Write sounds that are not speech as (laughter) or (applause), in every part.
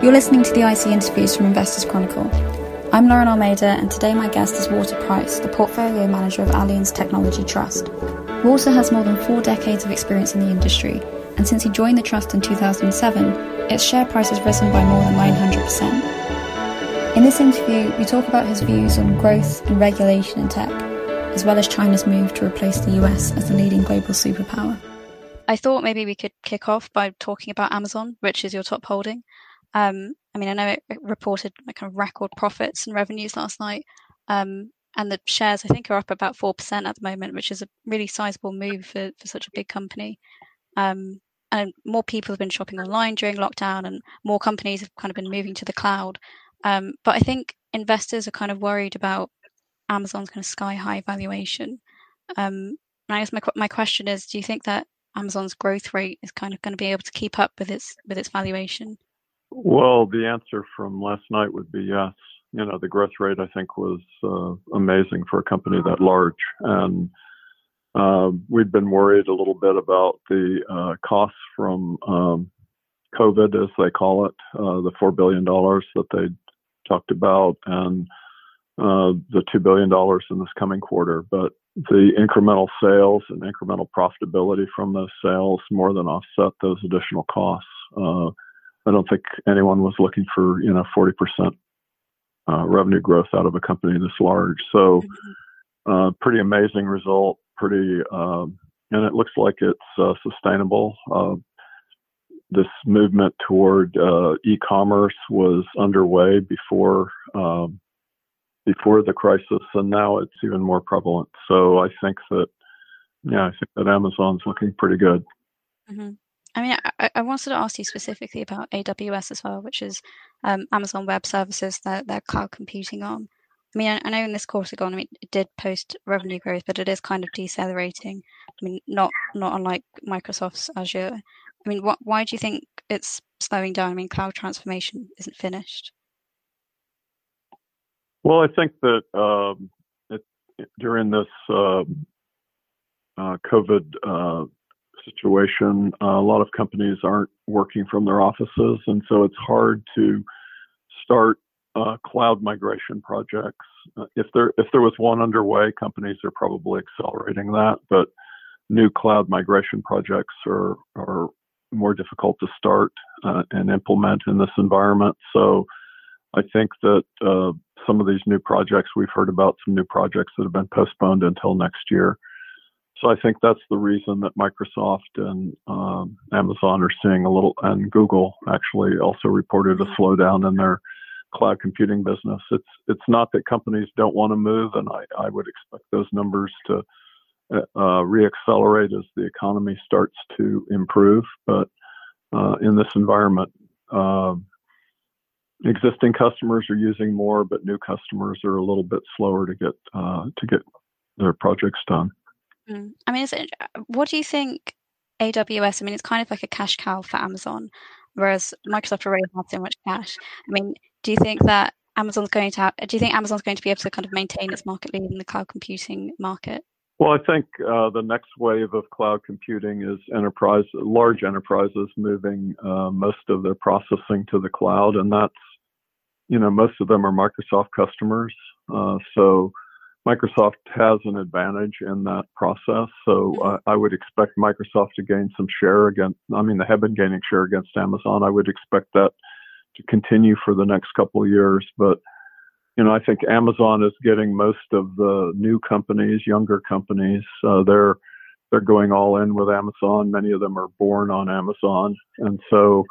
You're listening to the IC interviews from Investors Chronicle. I'm Lauren Almeida, and today my guest is Walter Price, the portfolio manager of Allianz Technology Trust. Walter has more than four decades of experience in the industry, and since he joined the trust in 2007, its share price has risen by more than 900%. In this interview, we talk about his views on growth and regulation in tech, as well as China's move to replace the US as the leading global superpower. I thought maybe we could kick off by talking about Amazon, which is your top holding. Um, I mean, I know it, reported kind of record profits and revenues last night, um, and the shares I think are up about four percent at the moment, which is a really sizable move for, for such a big company. Um, and more people have been shopping online during lockdown, and more companies have kind of been moving to the cloud. Um, but I think investors are kind of worried about Amazon's kind of sky high valuation. Um, and I guess my my question is, do you think that Amazon's growth rate is kind of going to be able to keep up with its with its valuation? Well, the answer from last night would be yes. You know, the growth rate I think was uh, amazing for a company that large, and uh, we'd been worried a little bit about the uh, costs from um, COVID, as they call it, uh, the four billion dollars that they talked about, and uh, the two billion dollars in this coming quarter. But the incremental sales and incremental profitability from those sales more than offset those additional costs. I don't think anyone was looking for you know 40% uh, revenue growth out of a company this large. So, mm-hmm. uh, pretty amazing result. Pretty, um, and it looks like it's uh, sustainable. Uh, this movement toward uh, e-commerce was underway before um, before the crisis, and now it's even more prevalent. So I think that, yeah, I think that Amazon's looking pretty good. Mm-hmm. I mean, I, I, wanted to ask you specifically about AWS as well, which is um, Amazon Web Services, their, their cloud computing arm. I mean, I, I know in this quarter gone, I mean, it did post revenue growth, but it is kind of decelerating. I mean, not not unlike Microsoft's Azure. I mean, what, why do you think it's slowing down? I mean, cloud transformation isn't finished. Well, I think that um, it, during this uh, uh, COVID uh, situation. Uh, a lot of companies aren't working from their offices, and so it's hard to start uh, cloud migration projects. Uh, if there if there was one underway, companies are probably accelerating that, but new cloud migration projects are are more difficult to start uh, and implement in this environment. So I think that uh, some of these new projects we've heard about some new projects that have been postponed until next year. So I think that's the reason that Microsoft and um, Amazon are seeing a little, and Google actually also reported a slowdown in their cloud computing business. It's it's not that companies don't want to move, and I, I would expect those numbers to uh, uh reaccelerate as the economy starts to improve. But uh, in this environment, uh, existing customers are using more, but new customers are a little bit slower to get uh, to get their projects done. Mm. I mean, it, what do you think AWS? I mean, it's kind of like a cash cow for Amazon, whereas Microsoft already has so much cash. I mean, do you think that Amazon's going to have, do you think Amazon's going to be able to kind of maintain its market lead in the cloud computing market? Well, I think uh, the next wave of cloud computing is enterprise, large enterprises moving uh, most of their processing to the cloud, and that's, you know, most of them are Microsoft customers. Uh, so Microsoft has an advantage in that process. So uh, I would expect Microsoft to gain some share against, I mean, they have been gaining share against Amazon. I would expect that to continue for the next couple of years. But, you know, I think Amazon is getting most of the new companies, younger companies. Uh, they're, they're going all in with Amazon. Many of them are born on Amazon. And so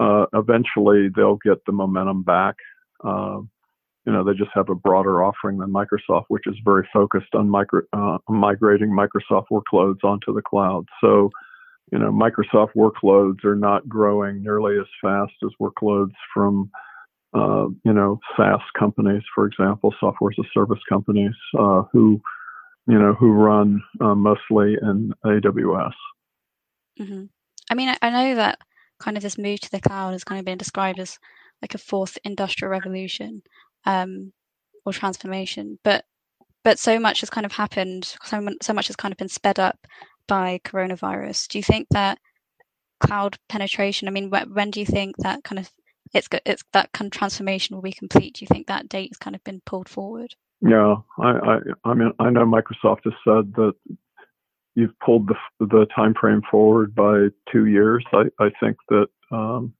uh, eventually they'll get the momentum back. Uh, you know, they just have a broader offering than Microsoft, which is very focused on micro, uh, migrating Microsoft workloads onto the cloud. So, you know, Microsoft workloads are not growing nearly as fast as workloads from, uh, you know, SaaS companies, for example, software as a service companies, uh, who, you know, who run uh, mostly in AWS. Mm-hmm. I mean, I know that kind of this move to the cloud has kind of been described as like a fourth industrial revolution um, or transformation. But but so much has kind of happened. So, so much has kind of been sped up by coronavirus. Do you think that cloud penetration? I mean, when, when do you think that kind of it's it's that kind of transformation will be complete? Do you think that date has kind of been pulled forward? Yeah, I, I, I mean, I know Microsoft has said that you've pulled the the time frame forward by two years. I, I think that um,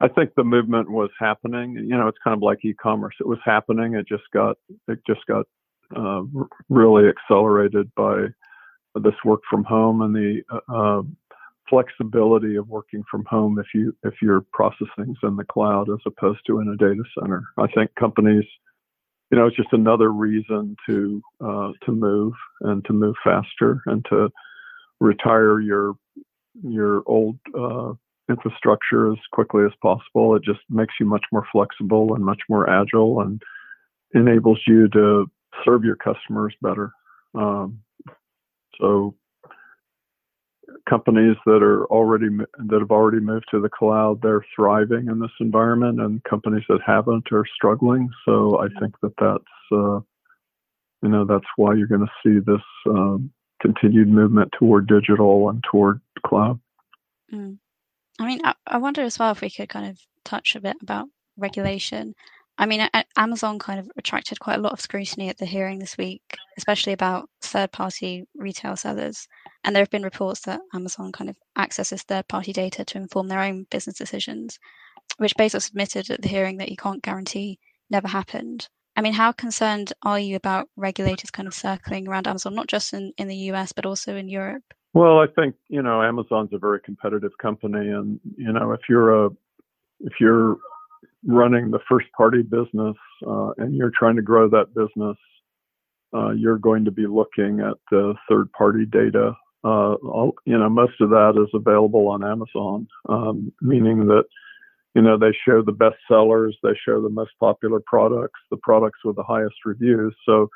I think the movement was happening. You know, it's kind of like e-commerce. It was happening. It just got it just got uh, really accelerated by this work from home and the uh, um, flexibility of working from home if you if your processing's in the cloud as opposed to in a data center. I think companies, you know, it's just another reason to uh, to move and to move faster and to retire your your old uh, infrastructure as quickly as possible. It just makes you much more flexible and much more agile and enables you to serve your customers better. Um, so companies that are already that have already moved to the cloud, they're thriving in this environment, and companies that haven't are struggling. So I think that that's uh, you know that's why you're going to see this um, continued movement toward digital and toward cloud. Mm. I mean, I, I wonder as well if we could kind of touch a bit about regulation. I mean, Amazon kind of attracted quite a lot of scrutiny at the hearing this week, especially about third party retail sellers. And there have been reports that Amazon kind of accesses third party data to inform their own business decisions, which Bezos admitted at the hearing that he can't guarantee never happened. I mean, how concerned are you about regulators kind of circling around Amazon, not just in, in the US, but also in Europe? Well, I think, you know, Amazon's a very competitive company. And, you know, if you're a, if you're running the first party business uh, and you're trying to grow that business, uh, you're going to be looking at the third party data. Uh, all, you know, most of that is available on Amazon, um, meaning that, you know, they show the best sellers, they show the most popular products, the products with the highest reviews. So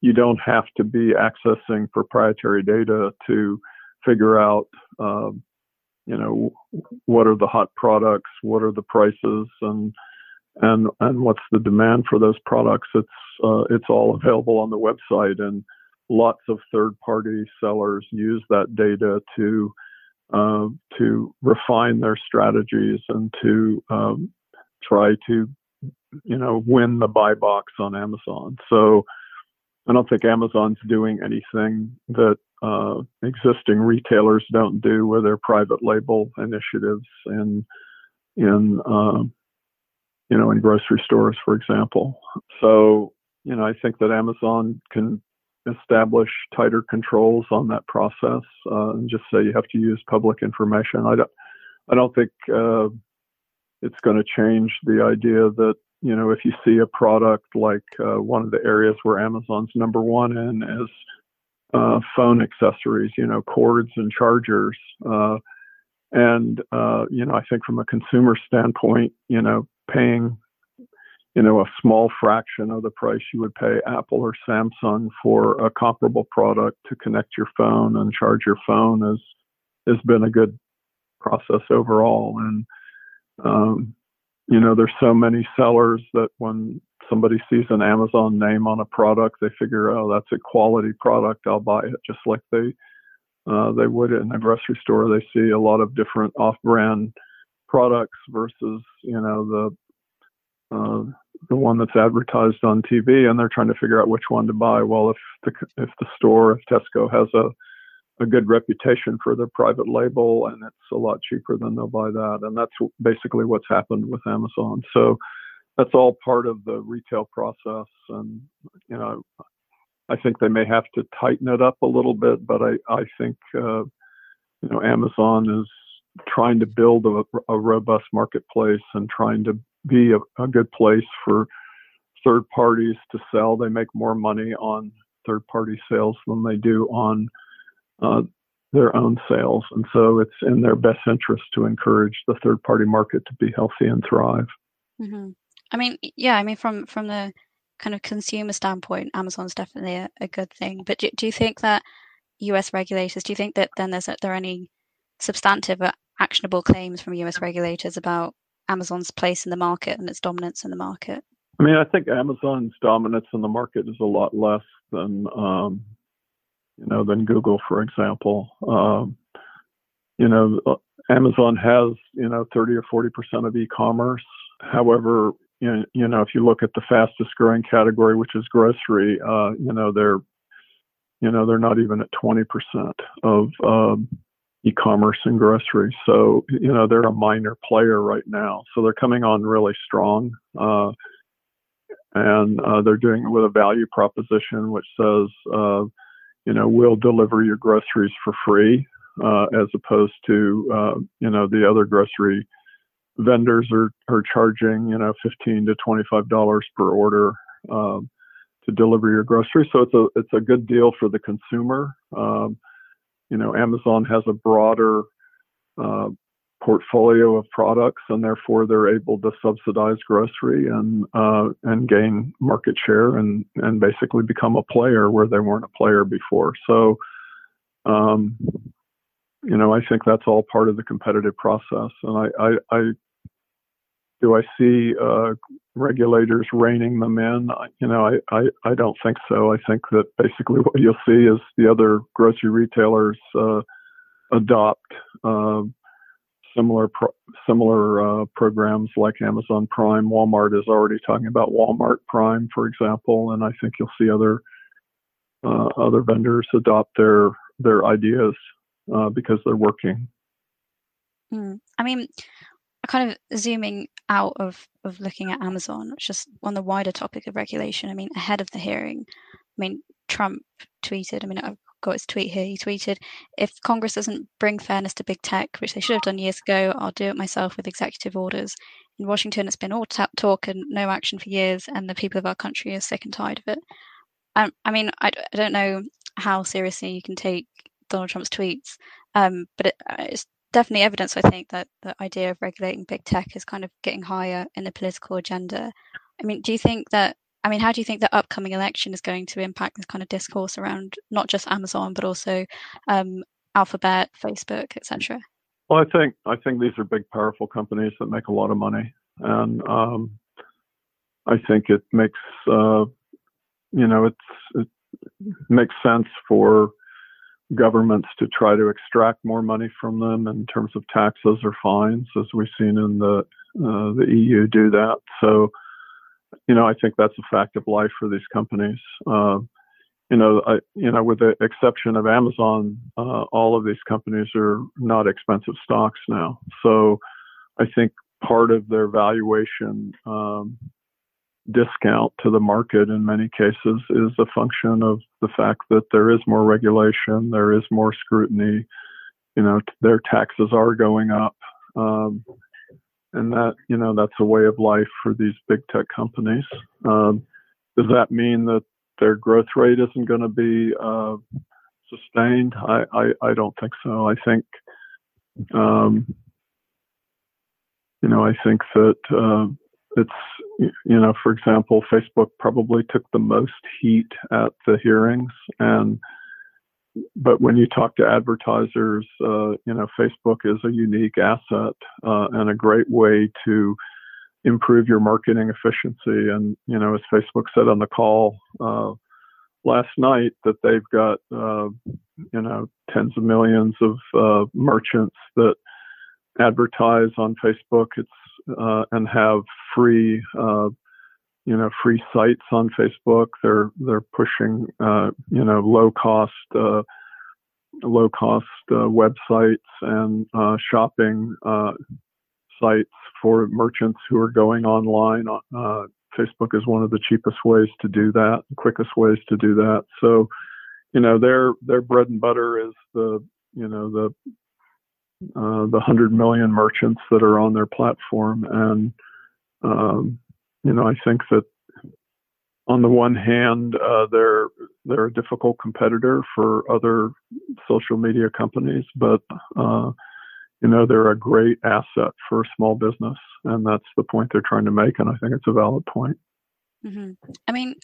you don't have to be accessing proprietary data to figure out, um, you know what are the hot products what are the prices and and and what's the demand for those products it's uh, it's all available on the website and lots of third party sellers use that data to uh, to refine their strategies and to um, try to you know win the buy box on Amazon. So I don't think Amazon's doing anything that uh, existing retailers don't do with their private label initiatives and in uh, you know in grocery stores, for example. So you know I think that Amazon can establish tighter controls on that process uh, and just say you have to use public information. I don't I don't think uh, it's going to change the idea that you know, if you see a product like uh, one of the areas where Amazon's number one in is uh, phone accessories, you know, cords and chargers. Uh, and, uh, you know, I think from a consumer standpoint, you know, paying, you know, a small fraction of the price you would pay Apple or Samsung for a comparable product to connect your phone and charge your phone has has been a good process overall. And um, you know, there's so many sellers that when somebody sees an Amazon name on a product, they figure, oh, that's a quality product. I'll buy it. Just like they uh, they would in a grocery store. They see a lot of different off-brand products versus you know the uh, the one that's advertised on TV, and they're trying to figure out which one to buy. Well, if the if the store, if Tesco has a a good reputation for their private label and it's a lot cheaper than they'll buy that. And that's basically what's happened with Amazon. So that's all part of the retail process. And, you know, I think they may have to tighten it up a little bit, but I, I think, uh, you know, Amazon is trying to build a, a robust marketplace and trying to be a, a good place for third parties to sell. They make more money on third party sales than they do on uh, their own sales. And so it's in their best interest to encourage the third party market to be healthy and thrive. Mm-hmm. I mean, yeah, I mean, from, from the kind of consumer standpoint, Amazon's definitely a, a good thing. But do, do you think that US regulators, do you think that then there's there are any substantive or actionable claims from US regulators about Amazon's place in the market and its dominance in the market? I mean, I think Amazon's dominance in the market is a lot less than um, you know, than Google, for example. Um, you know, Amazon has, you know, 30 or 40 percent of e-commerce. However, you you know, if you look at the fastest growing category, which is grocery, uh, you know, they're, you know, they're not even at 20 percent of um, e-commerce and grocery. So, you know, they're a minor player right now. So they're coming on really strong. Uh, and uh, they're doing it with a value proposition which says, uh, you know, we'll deliver your groceries for free, uh, as opposed to, uh, you know, the other grocery vendors are, are charging, you know, 15 to $25 per order, um, to deliver your groceries. So it's a, it's a good deal for the consumer. Um, you know, Amazon has a broader, uh, portfolio of products, and therefore they're able to subsidize grocery and uh, and gain market share and and basically become a player where they weren't a player before. So, um, you know, I think that's all part of the competitive process. And I, I, I do I see uh, regulators reining them in? You know, I, I, I don't think so. I think that basically what you'll see is the other grocery retailers uh, adopt uh, similar pro- similar uh, programs like Amazon Prime. Walmart is already talking about Walmart Prime, for example, and I think you'll see other uh, other vendors adopt their their ideas uh, because they're working. Mm. I mean, kind of zooming out of of looking at Amazon, just on the wider topic of regulation. I mean, ahead of the hearing, I mean, Trump tweeted. I mean, I've got his tweet here. He tweeted, "If Congress doesn't bring fairness to big tech, which they should have done years ago, I'll do it myself with executive orders." In Washington, it's been all talk and no action for years, and the people of our country are sick and tired of it. Um, I mean, I, I, don't know how seriously you can take Donald Trump's tweets, um, but it, uh, it's definitely evidence, I think, that the idea of regulating big tech is kind of getting higher in the political agenda. I mean, do you think that I mean, how do you think the upcoming election is going to impact this kind of discourse around not just Amazon but also um, Alphabet, Facebook, etc.? Well, I think I think these are big, powerful companies that make a lot of money, and um, I think it makes uh, you know it's it makes sense for governments to try to extract more money from them in terms of taxes or fines, as we've seen in the uh, the EU do that. So you know, I think that's a fact of life for these companies. Uh, you know, I, you know, with the exception of Amazon, uh, all of these companies are not expensive stocks now. So, I think part of their valuation um, discount to the market in many cases is a function of the fact that there is more regulation, there is more scrutiny. You know, their taxes are going up. Um, and that you know that's a way of life for these big tech companies. Um, does that mean that their growth rate isn't going to be uh, sustained? I, I, I don't think so. I think um, you know I think that uh, it's you know for example Facebook probably took the most heat at the hearings and but when you talk to advertisers, uh, you know, Facebook is a unique asset uh, and a great way to improve your marketing efficiency. And you know, as Facebook said on the call uh, last night, that they've got uh, you know tens of millions of uh, merchants that advertise on Facebook. It's uh, and have free you know free sites on Facebook. They're they're pushing uh, you know low cost uh, low cost uh, websites and uh, shopping uh, sites for merchants who are going online. Uh, Facebook is one of the cheapest ways to do that, the quickest ways to do that. So you know their their bread and butter is the you know the the hundred million merchants that are on their platform and um, you know, I think that on the one hand, uh, they're they're a difficult competitor for other social media companies, but uh, you know they're a great asset for small business, and that's the point they're trying to make, and I think it's a valid point. Mm-hmm. I mean,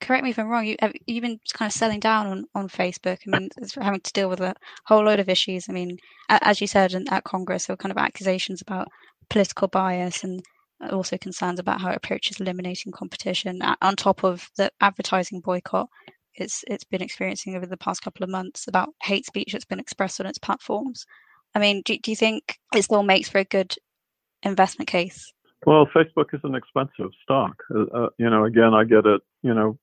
correct me if I'm wrong. You have you been kind of selling down on, on Facebook. I mean, having to deal with a whole load of issues. I mean, as you said at Congress, there were kind of accusations about political bias and also concerns about how it approaches eliminating competition on top of the advertising boycott it's it's been experiencing over the past couple of months about hate speech that's been expressed on its platforms. I mean, do, do you think it still makes for a good investment case? Well, Facebook is an expensive stock. Uh, uh, you know, again, I get it. You know,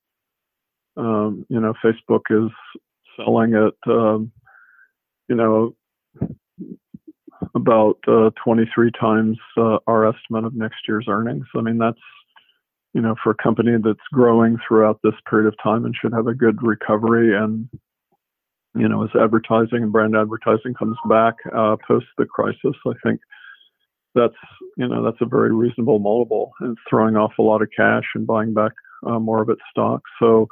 um, you know, Facebook is selling at, um, you know, about uh, 23 times uh, our estimate of next year's earnings. I mean, that's, you know, for a company that's growing throughout this period of time and should have a good recovery. And, you know, as advertising and brand advertising comes back uh, post the crisis, I think that's you know that's a very reasonable multiple and throwing off a lot of cash and buying back uh, more of its stock. So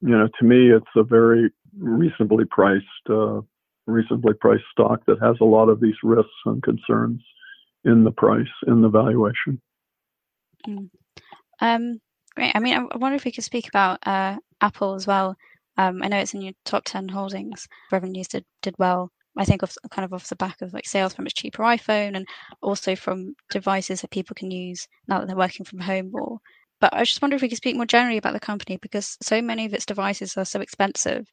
you know to me it's a very reasonably priced uh, reasonably priced stock that has a lot of these risks and concerns in the price in the valuation. Mm. Um, I mean, I wonder if we could speak about uh, Apple as well. Um, I know it's in your top ten holdings. Revenues did did well I think of kind of off the back of like sales from its cheaper iPhone and also from devices that people can use now that they're working from home more. But I just wonder if we could speak more generally about the company because so many of its devices are so expensive.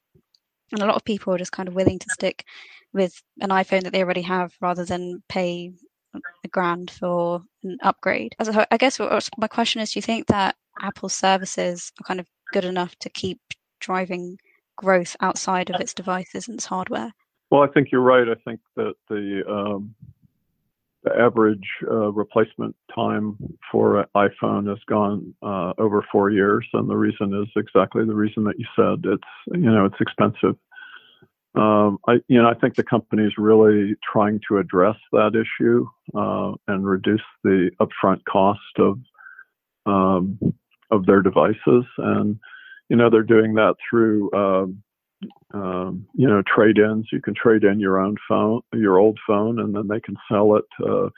And a lot of people are just kind of willing to stick with an iPhone that they already have rather than pay a grand for an upgrade. As I guess my question is do you think that Apple's services are kind of good enough to keep driving growth outside of its devices and its hardware? Well, I think you're right. I think that the um, the average uh, replacement time for an iPhone has gone uh, over four years, and the reason is exactly the reason that you said. It's you know it's expensive. Um, I you know I think the company is really trying to address that issue uh, and reduce the upfront cost of um, of their devices, and you know they're doing that through um, um, you know, trade-ins. You can trade in your own phone, your old phone, and then they can sell it uh,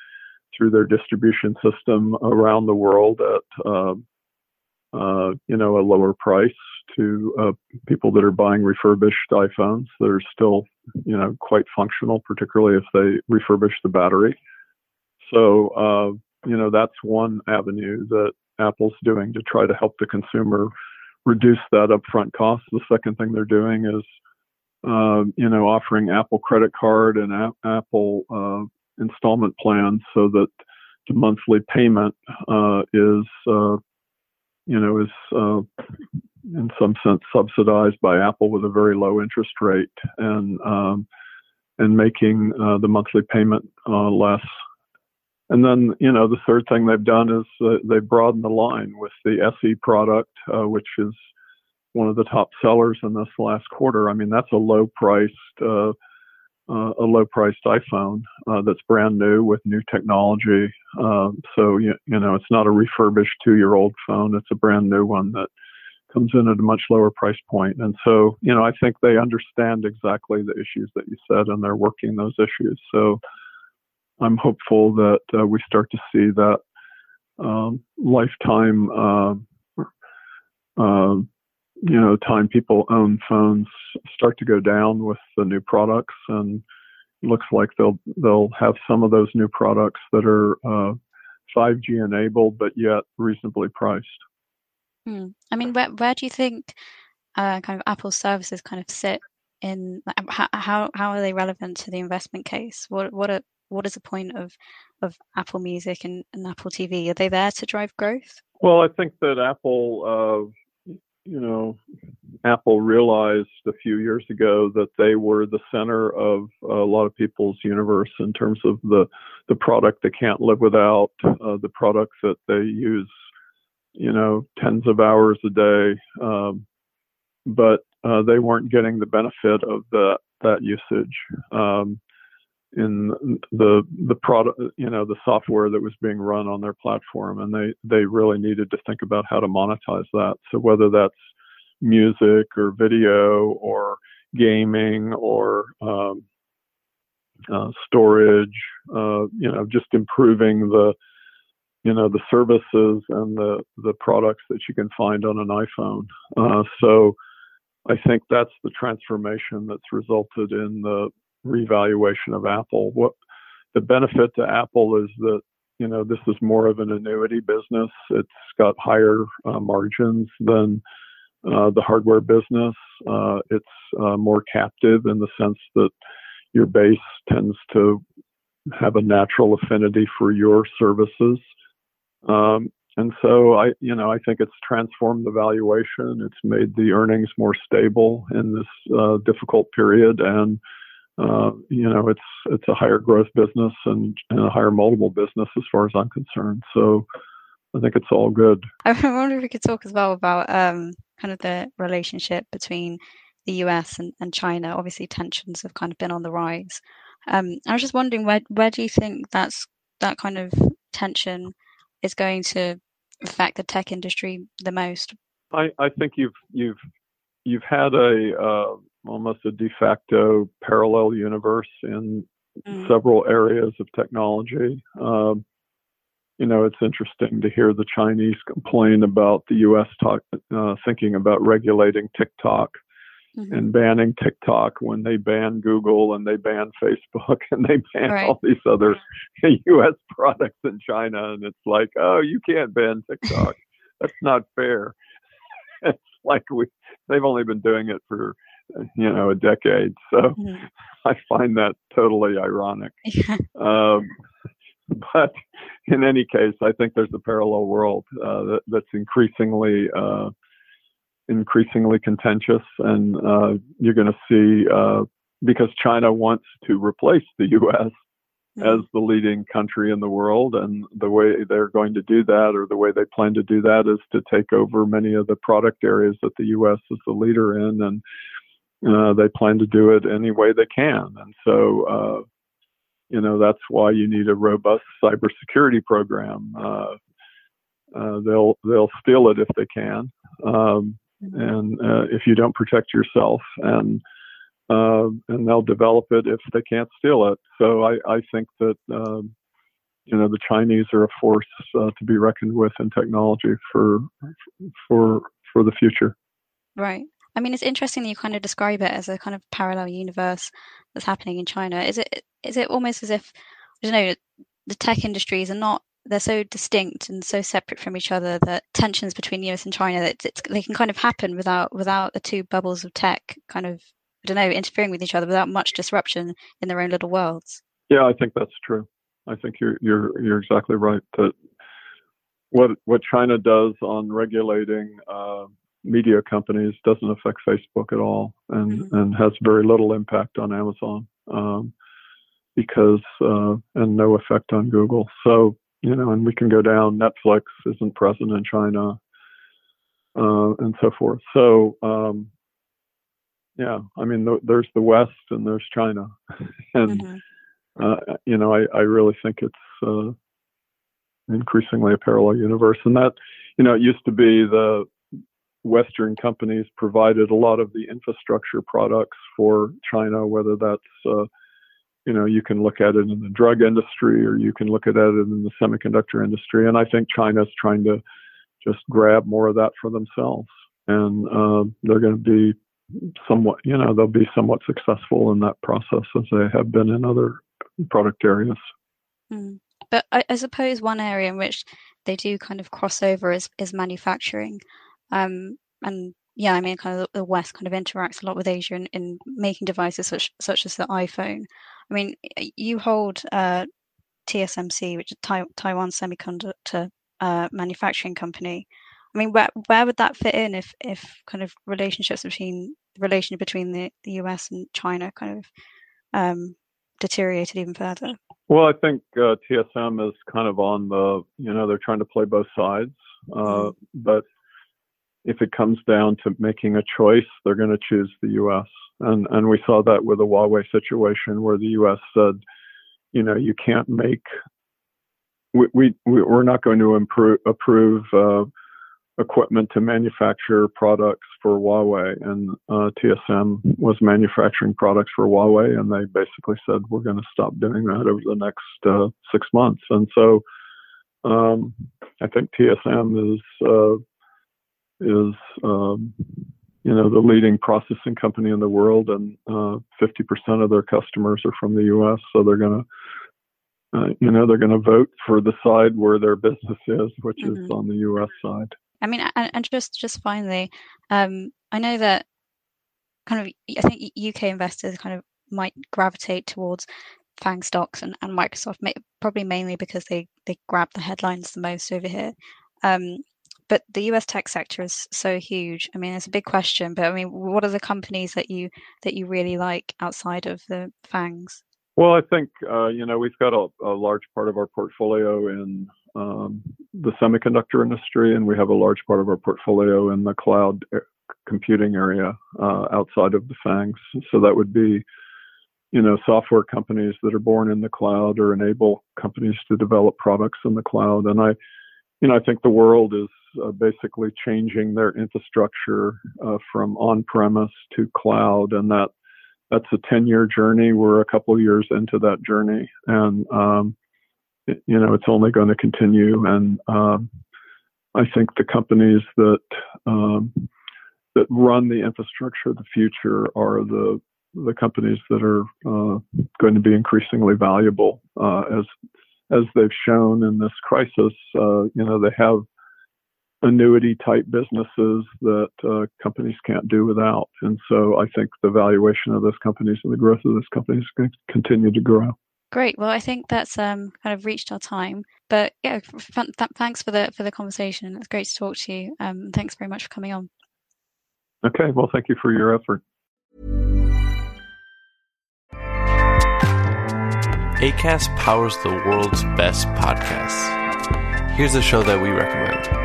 through their distribution system around the world at, uh, uh, you know, a lower price to uh, people that are buying refurbished iPhones that are still, you know, quite functional, particularly if they refurbish the battery. So, uh, you know, that's one avenue that Apple's doing to try to help the consumer reduce that upfront cost. The second thing they're doing is, uh, you know, offering Apple credit card and a- Apple uh, installment plans so that the monthly payment uh, is, uh, you know, is uh, in some sense subsidized by Apple with a very low interest rate and um, and making uh, the monthly payment less and then, you know, the third thing they've done is uh, they've broadened the line with the SE product, uh, which is one of the top sellers in this last quarter. I mean, that's a low priced, uh, uh, a low priced iPhone uh, that's brand new with new technology. Um, so, you, you know, it's not a refurbished two year old phone. It's a brand new one that comes in at a much lower price point. And so, you know, I think they understand exactly the issues that you said and they're working those issues. So, I'm hopeful that uh, we start to see that um, lifetime, uh, uh, you know, time people own phones start to go down with the new products, and looks like they'll they'll have some of those new products that are 5G uh, enabled, but yet reasonably priced. Hmm. I mean, where where do you think uh, kind of Apple's services kind of sit in how how are they relevant to the investment case? What what are what is the point of of Apple Music and, and Apple TV? Are they there to drive growth? Well, I think that Apple, uh, you know, Apple realized a few years ago that they were the center of a lot of people's universe in terms of the the product they can't live without, uh, the products that they use, you know, tens of hours a day, um, but uh, they weren't getting the benefit of that that usage. Um, in the the product you know the software that was being run on their platform and they they really needed to think about how to monetize that. So whether that's music or video or gaming or um, uh, storage uh, you know just improving the you know the services and the the products that you can find on an iphone. Uh, so I think that's the transformation that's resulted in the revaluation of Apple. What the benefit to Apple is that you know this is more of an annuity business. It's got higher uh, margins than uh, the hardware business. Uh, it's uh, more captive in the sense that your base tends to have a natural affinity for your services. Um, and so I, you know, I think it's transformed the valuation. It's made the earnings more stable in this uh, difficult period, and uh, you know, it's it's a higher growth business and, and a higher multiple business as far as I'm concerned. So I think it's all good. I (laughs) wonder if we could talk as well about um, kind of the relationship between the US and, and China. Obviously, tensions have kind of been on the rise. Um, I was just wondering where where do you think that's that kind of tension is going to affect the tech industry the most? I, I think you've you've you've had a uh, almost a de facto parallel universe in mm. several areas of technology. Um, you know, it's interesting to hear the Chinese complain about the U.S. Talk, uh, thinking about regulating TikTok mm-hmm. and banning TikTok when they ban Google and they ban Facebook (laughs) and they ban right. all these other U.S. (laughs) products in China. And it's like, oh, you can't ban TikTok. (laughs) That's not fair. it's like we they've only been doing it for (laughs) you know a decade, so mm-hmm. (laughs) I find that totally ironic. (laughs) um, but in any case, I think there's a parallel world uh, that, that's increasingly uh, increasingly contentious, and uh, you're going to see uh, because China wants to replace the U.S. Mm-hmm. as the leading country in the world, and the way they're going to do that, or the way they plan to do that, is to take over many of the product areas that the U.S. is the leader in, and uh, they plan to do it any way they can. And so, uh, you know, that's why you need a robust cybersecurity program. Uh, uh they'll they'll steal it if they can, um, and uh, if you don't protect yourself, and and they'll develop it if they can't steal it. So I, I think that um, you know the Chinese are a force to be reckoned with in technology for for for the future. Right. I mean, it's interesting that you kind of describe it as a kind of parallel universe that's happening in China. Is it is it almost as if I don't know the tech industries are not they're so distinct and so separate from each other that tensions between the US and China that they can kind of happen without without the two bubbles of tech kind of I don't know interfering with each other without much disruption in their own little worlds. Yeah, I think that's true. I think you're you're you're exactly right that what what China does on regulating uh, media companies doesn't affect Facebook at all, and mm-hmm. and has very little impact on Amazon, um, because uh, and no effect on Google. So you know, and we can go down. Netflix isn't present in China, uh, and so forth. So um, yeah, I mean, th- there's the West and there's China, (laughs) and mm-hmm. uh, you know, I, I really think it's uh, increasingly a parallel universe, and that you know, it used to be the Western companies provided a lot of the infrastructure products for China, whether that's, uh, you know, you can look at it in the drug industry or you can look at it in the semiconductor industry. And I think China's trying to just grab more of that for themselves. And uh, they're going to be somewhat, you know, they'll be somewhat successful in that process as they have been in other product areas. Mm. But I, I suppose one area in which they do kind of cross over is, is manufacturing. Um, and yeah, I mean, kind of the West kind of interacts a lot with Asia in, in making devices such such as the iPhone. I mean, you hold uh, TSMC, which is tai- Taiwan Semiconductor uh, Manufacturing Company. I mean, where where would that fit in if if kind of relationships between the relation between the, the US and China kind of um, deteriorated even further? Well, I think uh, TSM is kind of on the you know they're trying to play both sides, uh, mm. but if it comes down to making a choice, they're going to choose the U.S. And and we saw that with the Huawei situation, where the U.S. said, you know, you can't make. We we we're not going to improve, approve uh, equipment to manufacture products for Huawei, and uh, TSM was manufacturing products for Huawei, and they basically said we're going to stop doing that over the next uh, six months. And so, um, I think TSM is uh, is um, you know the leading processing company in the world, and uh, 50% of their customers are from the U.S. So they're going to, uh, you know, they're going to vote for the side where their business is, which mm-hmm. is on the U.S. side. I mean, and, just just finally, um, I know that kind of I think UK investors kind of might gravitate towards FANG stocks and, and Microsoft, probably mainly because they, they grab the headlines the most over here. Um, but the US tech sector is so huge. I mean, it's a big question, but I mean, what are the companies that you that you really like outside of the FANGs? Well, I think uh, you know we've got a, a, large part of our portfolio in um, the semiconductor industry, and we have a large part of our portfolio in the cloud computing area uh, outside of the FANGs. So that would be, you know, software companies that are born in the cloud or enable companies to develop products in the cloud. And I, you know, I think the world is uh, basically changing their infrastructure uh, from on-premise to cloud, and that that's a 10-year journey. We're a couple years into that journey, and um, it, you know, it's only going to continue. And um, I think the companies that um, that run the infrastructure of the future are the the companies that are uh, going to be increasingly valuable uh, as as they've shown in this crisis. Uh, you know, they have annuity type businesses that uh, companies can't do without, and so I think the valuation of those companies and the growth of those companies is going to continue to grow. Great. Well, I think that's um, kind of reached our time. But yeah, th- thanks for the for the conversation. It's great to talk to you. Um, thanks very much for coming on. Okay. Well, thank you for your effort. ACAST powers the world's best podcasts. Here's a show that we recommend.